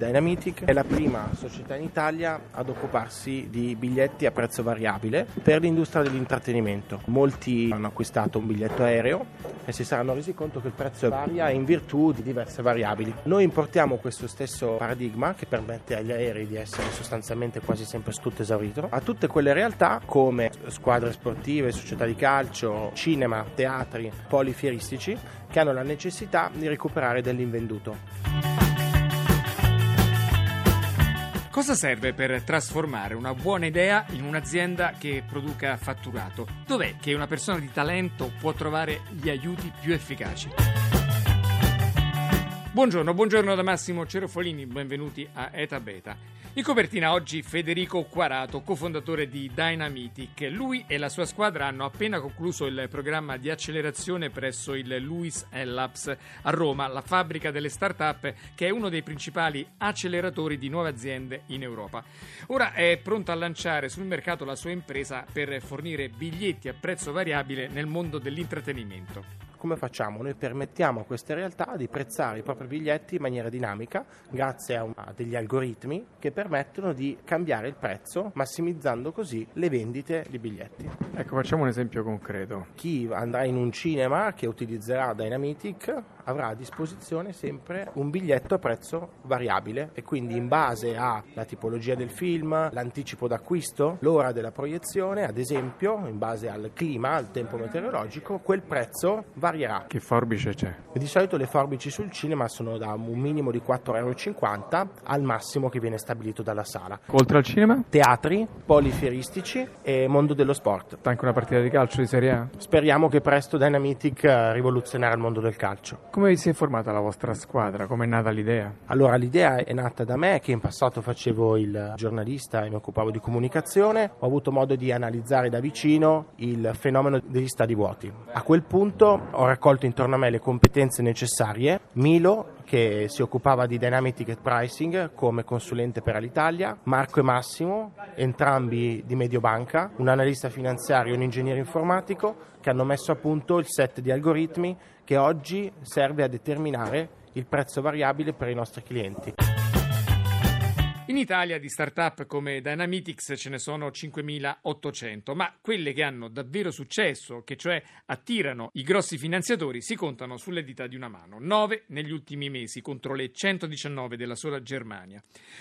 Dynamitic è la prima società in Italia ad occuparsi di biglietti a prezzo variabile per l'industria dell'intrattenimento. Molti hanno acquistato un biglietto aereo e si saranno resi conto che il prezzo varia in virtù di diverse variabili. Noi importiamo questo stesso paradigma che permette agli aerei di essere sostanzialmente quasi sempre tutto esaurito a tutte quelle realtà come squadre sportive, società di calcio, cinema, teatri, poli fieristici che hanno la necessità di recuperare dell'invenduto. Cosa serve per trasformare una buona idea in un'azienda che produca fatturato? Dov'è che una persona di talento può trovare gli aiuti più efficaci? Buongiorno, buongiorno da Massimo Cerofolini, benvenuti a Eta Beta. In copertina oggi Federico Quarato, cofondatore di Dynamitic. Lui e la sua squadra hanno appena concluso il programma di accelerazione presso il Lewis Labs a Roma, la fabbrica delle start-up che è uno dei principali acceleratori di nuove aziende in Europa. Ora è pronto a lanciare sul mercato la sua impresa per fornire biglietti a prezzo variabile nel mondo dell'intrattenimento come facciamo? Noi permettiamo a queste realtà di prezzare i propri biglietti in maniera dinamica grazie a, un, a, degli algoritmi che permettono di cambiare il prezzo massimizzando così le vendite di biglietti. Ecco, facciamo un esempio concreto. Chi andrà in un cinema che utilizzerà Dynamitic avrà a disposizione sempre un biglietto a prezzo variabile e quindi in base alla tipologia del film, l'anticipo d'acquisto, l'ora della proiezione, ad esempio, in base al clima, al tempo meteorologico, quel prezzo varierà. Che forbice c'è? Di solito le forbici sul cinema sono da un minimo di 4,50 euro al massimo che viene stabilito dalla sala. Oltre al cinema? Teatri, polifieristici e mondo dello sport. Anche una partita di calcio di Serie A? Speriamo che presto Dynamitic rivoluzionerà il mondo del calcio. Come si è formata la vostra squadra? Come è nata l'idea? Allora, l'idea è nata da me che in passato facevo il giornalista e mi occupavo di comunicazione. Ho avuto modo di analizzare da vicino il fenomeno degli stadi vuoti. A quel punto ho raccolto intorno a me le competenze necessarie. Milo, che si occupava di Dynamic Ticket Pricing come consulente per l'Italia, Marco e Massimo, entrambi di Mediobanca, un analista finanziario e un ingegnere informatico, che hanno messo a punto il set di algoritmi che oggi serve a determinare il prezzo variabile per i nostri clienti. In Italia di start-up come Dynamitics ce ne sono 5.800, ma quelle che hanno davvero successo, che cioè attirano i grossi finanziatori, si contano sulle dita di una mano. 9 negli ultimi mesi contro le 119 della sola Germania.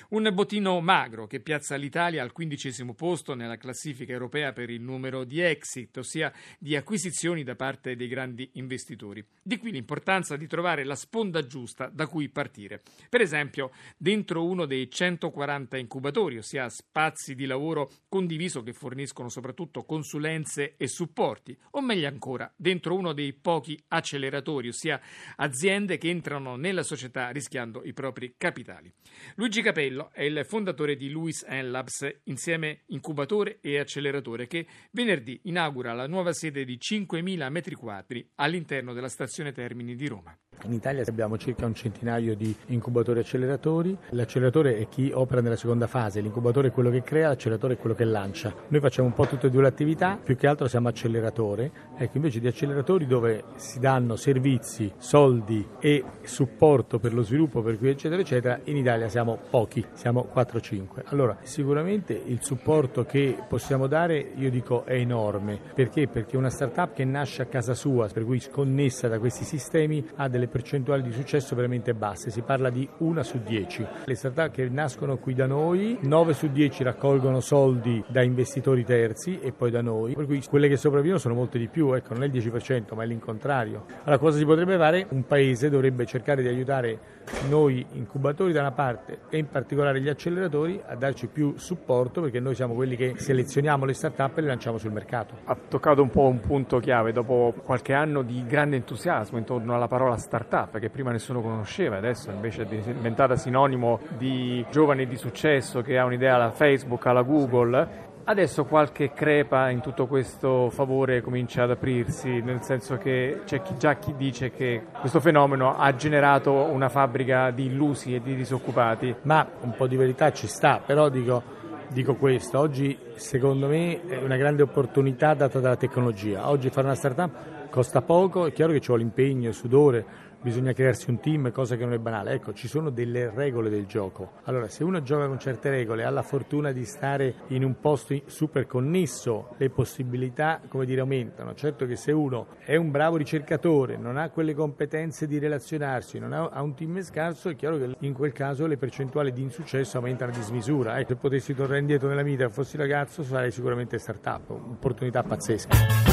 Un bottino magro che piazza l'Italia al quindicesimo posto nella classifica europea per il numero di exit, ossia di acquisizioni da parte dei grandi investitori. Di qui l'importanza di trovare la sponda giusta da cui partire. Per esempio, dentro uno dei 140 140 incubatori, ossia spazi di lavoro condiviso che forniscono soprattutto consulenze e supporti, o meglio ancora, dentro uno dei pochi acceleratori, ossia aziende che entrano nella società rischiando i propri capitali. Luigi Capello è il fondatore di Lewis Labs, insieme incubatore e acceleratore, che venerdì inaugura la nuova sede di 5.000 m2 all'interno della stazione Termini di Roma. In Italia abbiamo circa un centinaio di incubatori e acceleratori. L'acceleratore è chi opera nella seconda fase, l'incubatore è quello che crea, l'acceleratore è quello che lancia. Noi facciamo un po' tutte e due le attività, più che altro siamo acceleratore. Ecco, invece di acceleratori dove si danno servizi, soldi e supporto per lo sviluppo, per cui eccetera eccetera, in Italia siamo pochi, siamo 4-5. Allora, sicuramente il supporto che possiamo dare, io dico, è enorme. Perché? Perché una startup che nasce a casa sua, per cui sconnessa da questi sistemi, ha delle percentuali di successo veramente basse, si parla di una su dieci. Le start-up che nascono qui da noi, 9 su 10 raccolgono soldi da investitori terzi e poi da noi, per cui quelle che sopravvivono sono molte di più, ecco, non è il 10%, ma è l'incontrario. Allora cosa si potrebbe fare? Un paese dovrebbe cercare di aiutare noi incubatori da una parte e in particolare gli acceleratori a darci più supporto perché noi siamo quelli che selezioniamo le start-up e le lanciamo sul mercato. Ha toccato un po' un punto chiave dopo qualche anno di grande entusiasmo intorno alla parola startup startup che prima nessuno conosceva, adesso invece è diventata sinonimo di giovane di successo che ha un'idea alla Facebook, alla Google. Adesso qualche crepa in tutto questo favore comincia ad aprirsi, nel senso che c'è chi, già chi dice che questo fenomeno ha generato una fabbrica di illusi e di disoccupati. Ma un po' di verità ci sta, però dico, dico questo, oggi secondo me è una grande opportunità data dalla tecnologia. Oggi fare una startup costa poco, è chiaro che ci vuole impegno, sudore, bisogna crearsi un team, cosa che non è banale. Ecco, ci sono delle regole del gioco. Allora, se uno gioca con certe regole, ha la fortuna di stare in un posto super connesso, le possibilità, come dire, aumentano. Certo che se uno è un bravo ricercatore, non ha quelle competenze di relazionarsi, non ha, ha un team scarso, è chiaro che in quel caso le percentuali di insuccesso aumentano a dismisura. Ecco, se potessi tornare indietro nella vita e fossi ragazzo, sarei sicuramente startup, un'opportunità pazzesca.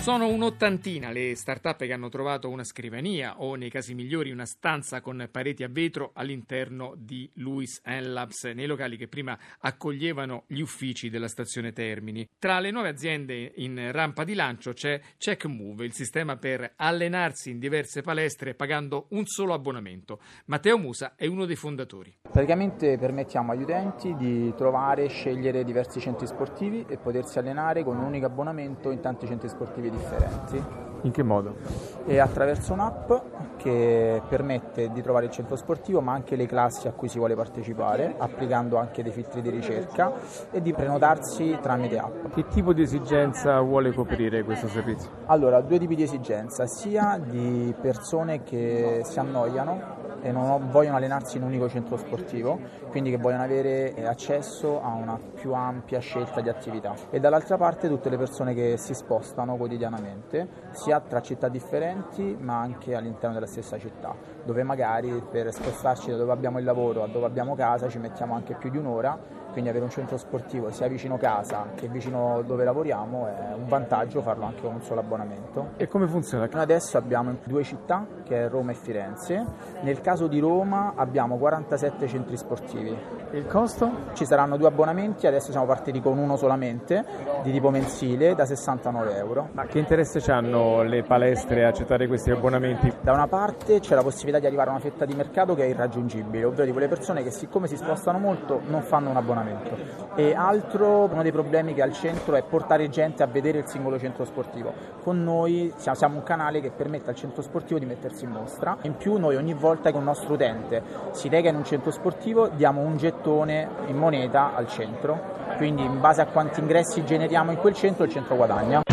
Sono un'ottantina le start-up che hanno trovato una scrivania o, nei casi migliori, una stanza con pareti a vetro all'interno di Lewis Labs, nei locali che prima accoglievano gli uffici della stazione Termini. Tra le nuove aziende in rampa di lancio c'è CheckMove, il sistema per allenarsi in diverse palestre pagando un solo abbonamento. Matteo Musa è uno dei fondatori. Praticamente permettiamo agli utenti di trovare e scegliere diversi centri sportivi e potersi allenare con un unico abbonamento in tanti centri sportivi differenti. In che modo? E attraverso un'app che permette di trovare il centro sportivo ma anche le classi a cui si vuole partecipare, applicando anche dei filtri di ricerca e di prenotarsi tramite app. Che tipo di esigenza vuole coprire questo servizio? Allora, due tipi di esigenza, sia di persone che si annoiano e non vogliono allenarsi in un unico centro sportivo, quindi che vogliono avere eh, accesso a una più ampia scelta di attività. E dall'altra parte tutte le persone che si spostano quotidianamente, sia tra città differenti ma anche all'interno della stessa città, dove magari per spostarci da dove abbiamo il lavoro a dove abbiamo casa ci mettiamo anche più di un'ora quindi avere un centro sportivo sia vicino casa che vicino dove lavoriamo è un vantaggio farlo anche con un solo abbonamento. E come funziona? Noi adesso abbiamo due città, che è Roma e Firenze. Nel caso di Roma abbiamo 47 centri sportivi. Il costo? Ci saranno due abbonamenti, adesso siamo partiti con uno solamente, di tipo mensile, da 69 euro. Ma che interesse hanno le palestre a accettare questi abbonamenti? Da una parte c'è la possibilità di arrivare a una fetta di mercato che è irraggiungibile, ovvero di quelle persone che siccome si spostano molto non fanno un abbonamento abbonamento. E altro, uno dei problemi che ha il centro è portare gente a vedere il singolo centro sportivo. Con noi siamo un canale che permette al centro sportivo di mettersi in mostra. In più noi ogni volta che un nostro utente si reca in un centro sportivo diamo un gettone in moneta al centro. Quindi in base a quanti ingressi generiamo in quel centro il centro guadagna.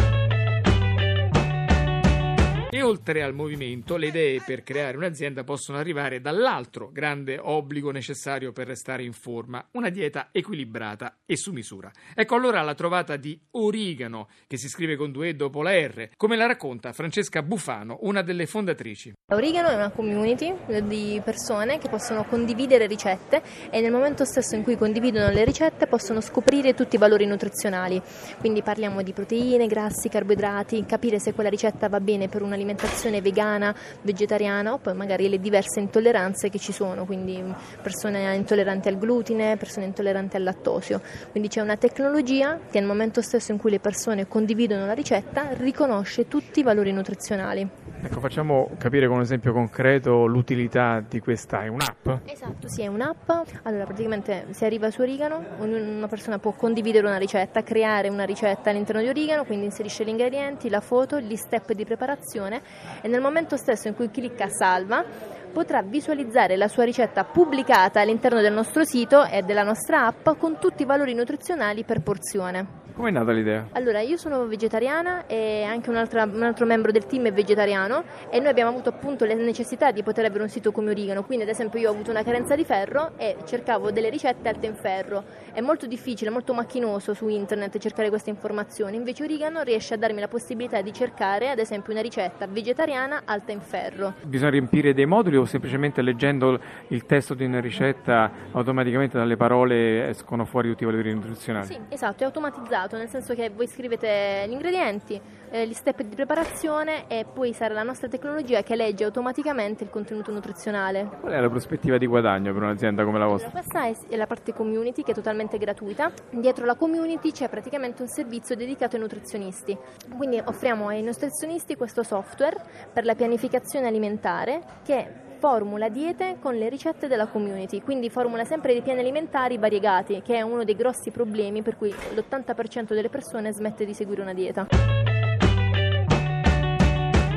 Oltre al movimento, le idee per creare un'azienda possono arrivare dall'altro grande obbligo necessario per restare in forma, una dieta equilibrata e su misura. Ecco allora la trovata di origano, che si scrive con due E dopo la R, come la racconta Francesca Bufano, una delle fondatrici. Origano è una community di persone che possono condividere ricette e nel momento stesso in cui condividono le ricette possono scoprire tutti i valori nutrizionali. Quindi parliamo di proteine, grassi, carboidrati, capire se quella ricetta va bene per una un'alimentazione vegana, vegetariana o poi magari le diverse intolleranze che ci sono, quindi persone intolleranti al glutine, persone intolleranti al lattosio. Quindi c'è una tecnologia che nel momento stesso in cui le persone condividono la ricetta riconosce tutti i valori nutrizionali. Ecco, facciamo capire con un esempio concreto l'utilità di questa, è un'app? Esatto, sì, è un'app. Allora, praticamente si arriva su Origano, una persona può condividere una ricetta, creare una ricetta all'interno di Origano, quindi inserisce gli ingredienti, la foto, gli step di preparazione e nel momento stesso in cui clicca salva potrà visualizzare la sua ricetta pubblicata all'interno del nostro sito e della nostra app con tutti i valori nutrizionali per porzione. Come è nata l'idea? Allora, io sono vegetariana e anche un altro, un altro, membro del team è vegetariano e noi abbiamo avuto appunto la necessità di poter avere un sito come Origano, quindi ad esempio io ho avuto una carenza di ferro e cercavo delle ricette alte in ferro. È molto difficile, molto macchinoso su internet cercare queste informazioni, invece Origano riesce a darmi la possibilità di cercare ad esempio una ricetta vegetariana alta in ferro. Bisogna riempire dei moduli o semplicemente leggendo il testo di una ricetta automaticamente dalle parole escono fuori tutti i valori nutrizionali? Sì, esatto, è automatizzato automatizzato, nel senso che voi scrivete gli ingredienti, eh, gli step di preparazione e poi sarà la nostra tecnologia che legge automaticamente il contenuto nutrizionale. Qual è la prospettiva di guadagno per un'azienda come la vostra? Allora, questa è la parte community che è totalmente gratuita. Dietro la community c'è praticamente un servizio dedicato ai nutrizionisti. Quindi offriamo ai nutrizionisti questo software per la pianificazione alimentare che formula diete con le ricette della community, quindi formula sempre dei piani alimentari variegati, che è uno dei grossi problemi per cui l'80% delle persone smette di seguire una dieta.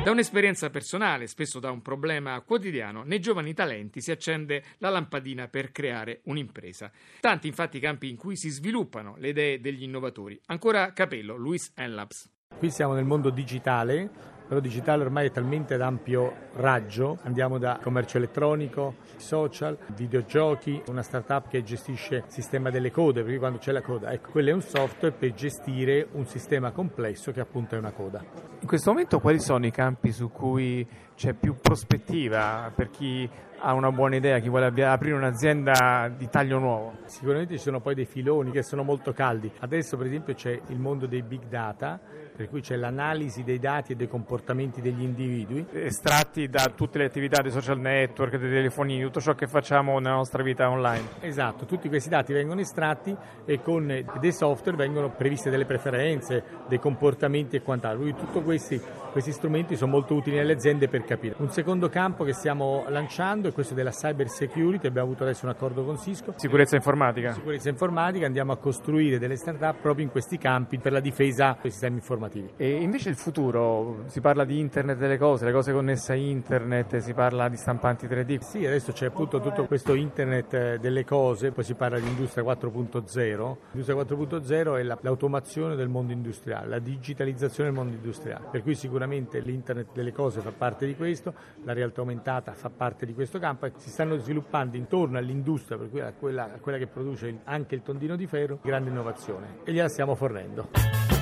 Da un'esperienza personale, spesso da un problema quotidiano, nei giovani talenti si accende la lampadina per creare un'impresa. Tanti infatti i campi in cui si sviluppano le idee degli innovatori. Ancora capello, Luis Enlabs. Qui siamo nel mondo digitale, però digitale ormai è talmente ad ampio raggio, andiamo da commercio elettronico, social, videogiochi, una startup che gestisce il sistema delle code, perché quando c'è la coda, ecco, quello è un software per gestire un sistema complesso che appunto è una coda. In questo momento quali sono i campi su cui c'è più prospettiva per chi ha una buona idea, chi vuole aprire un'azienda di taglio nuovo? Sicuramente ci sono poi dei filoni che sono molto caldi. Adesso per esempio c'è il mondo dei big data, per cui c'è l'analisi dei dati e dei comportamenti degli individui. Estratti da tutte le attività dei social network, dei telefonini, tutto ciò che facciamo nella nostra vita online. Esatto, tutti questi dati vengono estratti e con dei software vengono previste delle preferenze, dei comportamenti e quant'altro. Quindi tutti questi, questi strumenti sono molto utili alle aziende per capire. Un secondo campo che stiamo lanciando è questo della cyber security, abbiamo avuto adesso un accordo con Cisco. Sicurezza informatica. Sicurezza informatica, andiamo a costruire delle start-up proprio in questi campi per la difesa dei sistemi informativi. E invece il futuro, si parla di internet delle cose, le cose connesse a internet, si parla di stampanti 3D. Sì, adesso c'è appunto tutto questo internet delle cose, poi si parla di industria 4.0. L'industria 4.0 è l'automazione del mondo industriale, la digitalizzazione del mondo industriale, per cui sicuramente l'internet delle cose fa parte di questo, la realtà aumentata fa parte di questo campo e si stanno sviluppando intorno all'industria, per cui a quella, a quella che produce anche il tondino di ferro, grande innovazione e gliela stiamo fornendo.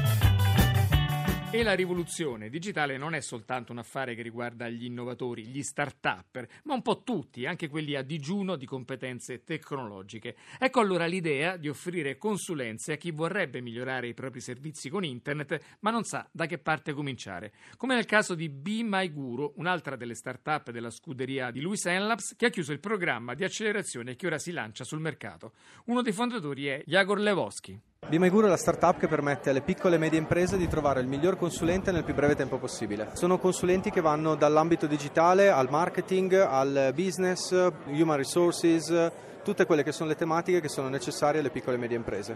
E la rivoluzione digitale non è soltanto un affare che riguarda gli innovatori, gli start-upper, ma un po' tutti, anche quelli a digiuno di competenze tecnologiche. Ecco allora l'idea di offrire consulenze a chi vorrebbe migliorare i propri servizi con internet, ma non sa da che parte cominciare. Come nel caso di Be My Guru, un'altra delle start-up della scuderia di Louis Labs, che ha chiuso il programma di accelerazione che ora si lancia sul mercato. Uno dei fondatori è Jagor Lewowski. BMGuru è la startup che permette alle piccole e medie imprese di trovare il miglior consulente nel più breve tempo possibile. Sono consulenti che vanno dall'ambito digitale al marketing, al business, human resources, tutte quelle che sono le tematiche che sono necessarie alle piccole e medie imprese.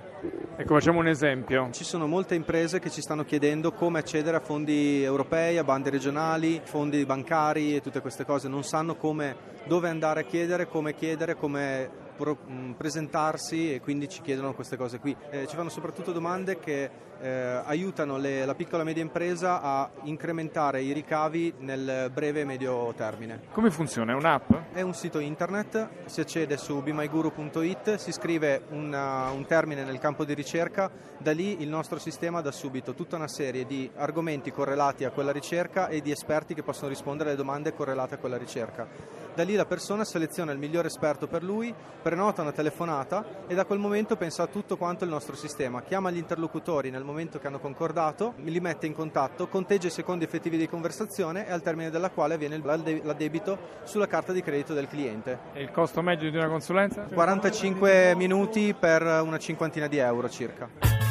Ecco, facciamo un esempio. Ci sono molte imprese che ci stanno chiedendo come accedere a fondi europei, a bande regionali, fondi bancari e tutte queste cose, non sanno come, dove andare a chiedere, come chiedere, come pro, mh, presentarsi e quindi ci chiedono queste cose qui. Eh, ci fanno soprattutto domande che eh, aiutano le, la piccola e media impresa a incrementare i ricavi nel breve e medio termine. Come funziona? È un'app? È un sito internet, si accede su bemyguru.it, si scrive una, un termine nel campo di ricerca, da lì il nostro sistema dà subito tutta una serie di argomenti correlati a quella ricerca e di esperti che possono rispondere alle domande correlate a quella ricerca. Da lì la persona seleziona il migliore esperto per lui, prenota una telefonata e da quel momento pensa a tutto quanto il nostro sistema. Chiama gli interlocutori nel momento che hanno concordato, li mette in contatto, conteggia i secondi effettivi di conversazione e al termine della quale avviene l'addebito sulla carta di credito del cliente. E il costo medio di una consulenza? 45 minuti per una cinquantina di euro circa.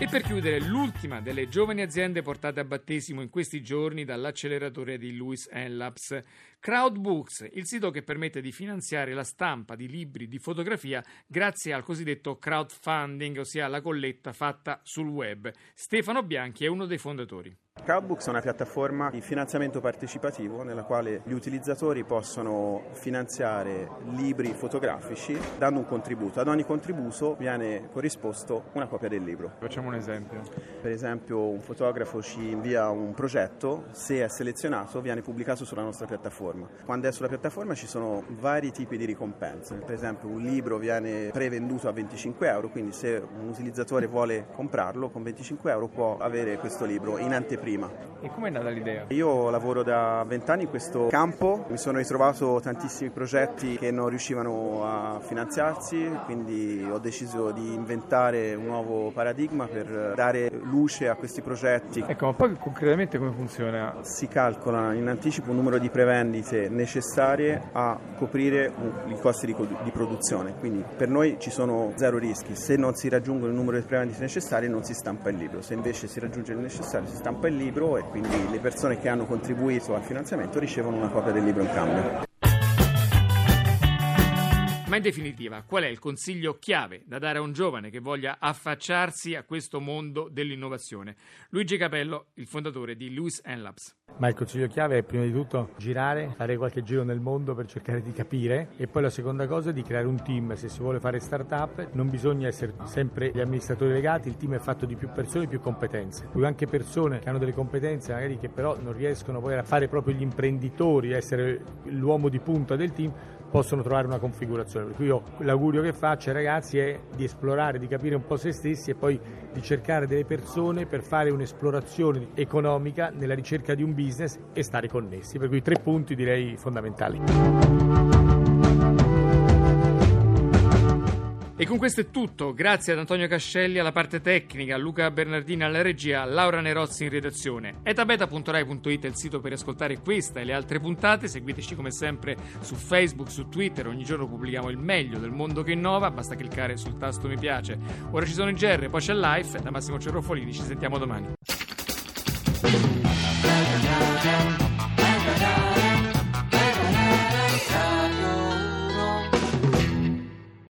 E per chiudere, l'ultima delle giovani aziende portate a battesimo in questi giorni dall'acceleratore di Lewis Labs, Crowdbooks, il sito che permette di finanziare la stampa di libri di fotografia grazie al cosiddetto crowdfunding, ossia la colletta fatta sul web. Stefano Bianchi è uno dei fondatori. Crowdbooks è una piattaforma di finanziamento partecipativo nella quale gli utilizzatori possono finanziare libri fotografici dando un contributo. Ad ogni contributo viene corrisposto una copia del libro. Facciamo un esempio. Per esempio un fotografo ci invia un progetto, se è selezionato viene pubblicato sulla nostra piattaforma. Quando è sulla piattaforma ci sono vari tipi di ricompense. Per esempio un libro viene prevenduto a 25 euro, quindi se un utilizzatore vuole comprarlo con 25 euro può avere questo libro in anteprima prima. E come è nata l'idea? Io lavoro da vent'anni in questo campo, mi sono ritrovato tantissimi progetti che non riuscivano a finanziarsi, quindi ho deciso di inventare un nuovo paradigma per dare luce a questi progetti. Ecco, ma poi concretamente come funziona? Si calcola in anticipo un numero di prevendite necessarie a coprire i costi di, di produzione, quindi per noi ci sono zero rischi, se non si raggiungono il numero di prevendite necessarie non si stampa il libro, se invece si raggiunge il necessario si stampa il libro e quindi le persone che hanno contribuito al finanziamento ricevono una copia del libro in cambio. Ma in definitiva, qual è il consiglio chiave da dare a un giovane che voglia affacciarsi a questo mondo dell'innovazione? Luigi Capello, il fondatore di Lewis Labs. Ma il consiglio chiave è prima di tutto girare, fare qualche giro nel mondo per cercare di capire e poi la seconda cosa è di creare un team. Se si vuole fare start-up non bisogna essere sempre gli amministratori legati, il team è fatto di più persone e più competenze. Poi anche persone che hanno delle competenze magari che però non riescono poi a fare proprio gli imprenditori, essere l'uomo di punta del team, possono trovare una configurazione. Per cui io l'augurio che faccio ai ragazzi è di esplorare, di capire un po' se stessi e poi di cercare delle persone per fare un'esplorazione economica nella ricerca di un business e stare connessi. Per cui tre punti direi fondamentali. E con questo è tutto. Grazie ad Antonio Cascelli alla parte tecnica, Luca Bernardini alla regia, Laura Nerozzi in redazione. etabeta.rai.it è il sito per ascoltare questa e le altre puntate. Seguiteci come sempre su Facebook, su Twitter. Ogni giorno pubblichiamo il meglio del mondo che innova. Basta cliccare sul tasto mi piace. Ora ci sono i GR, poi c'è Life. Da Massimo Cerrofolini. Ci sentiamo domani.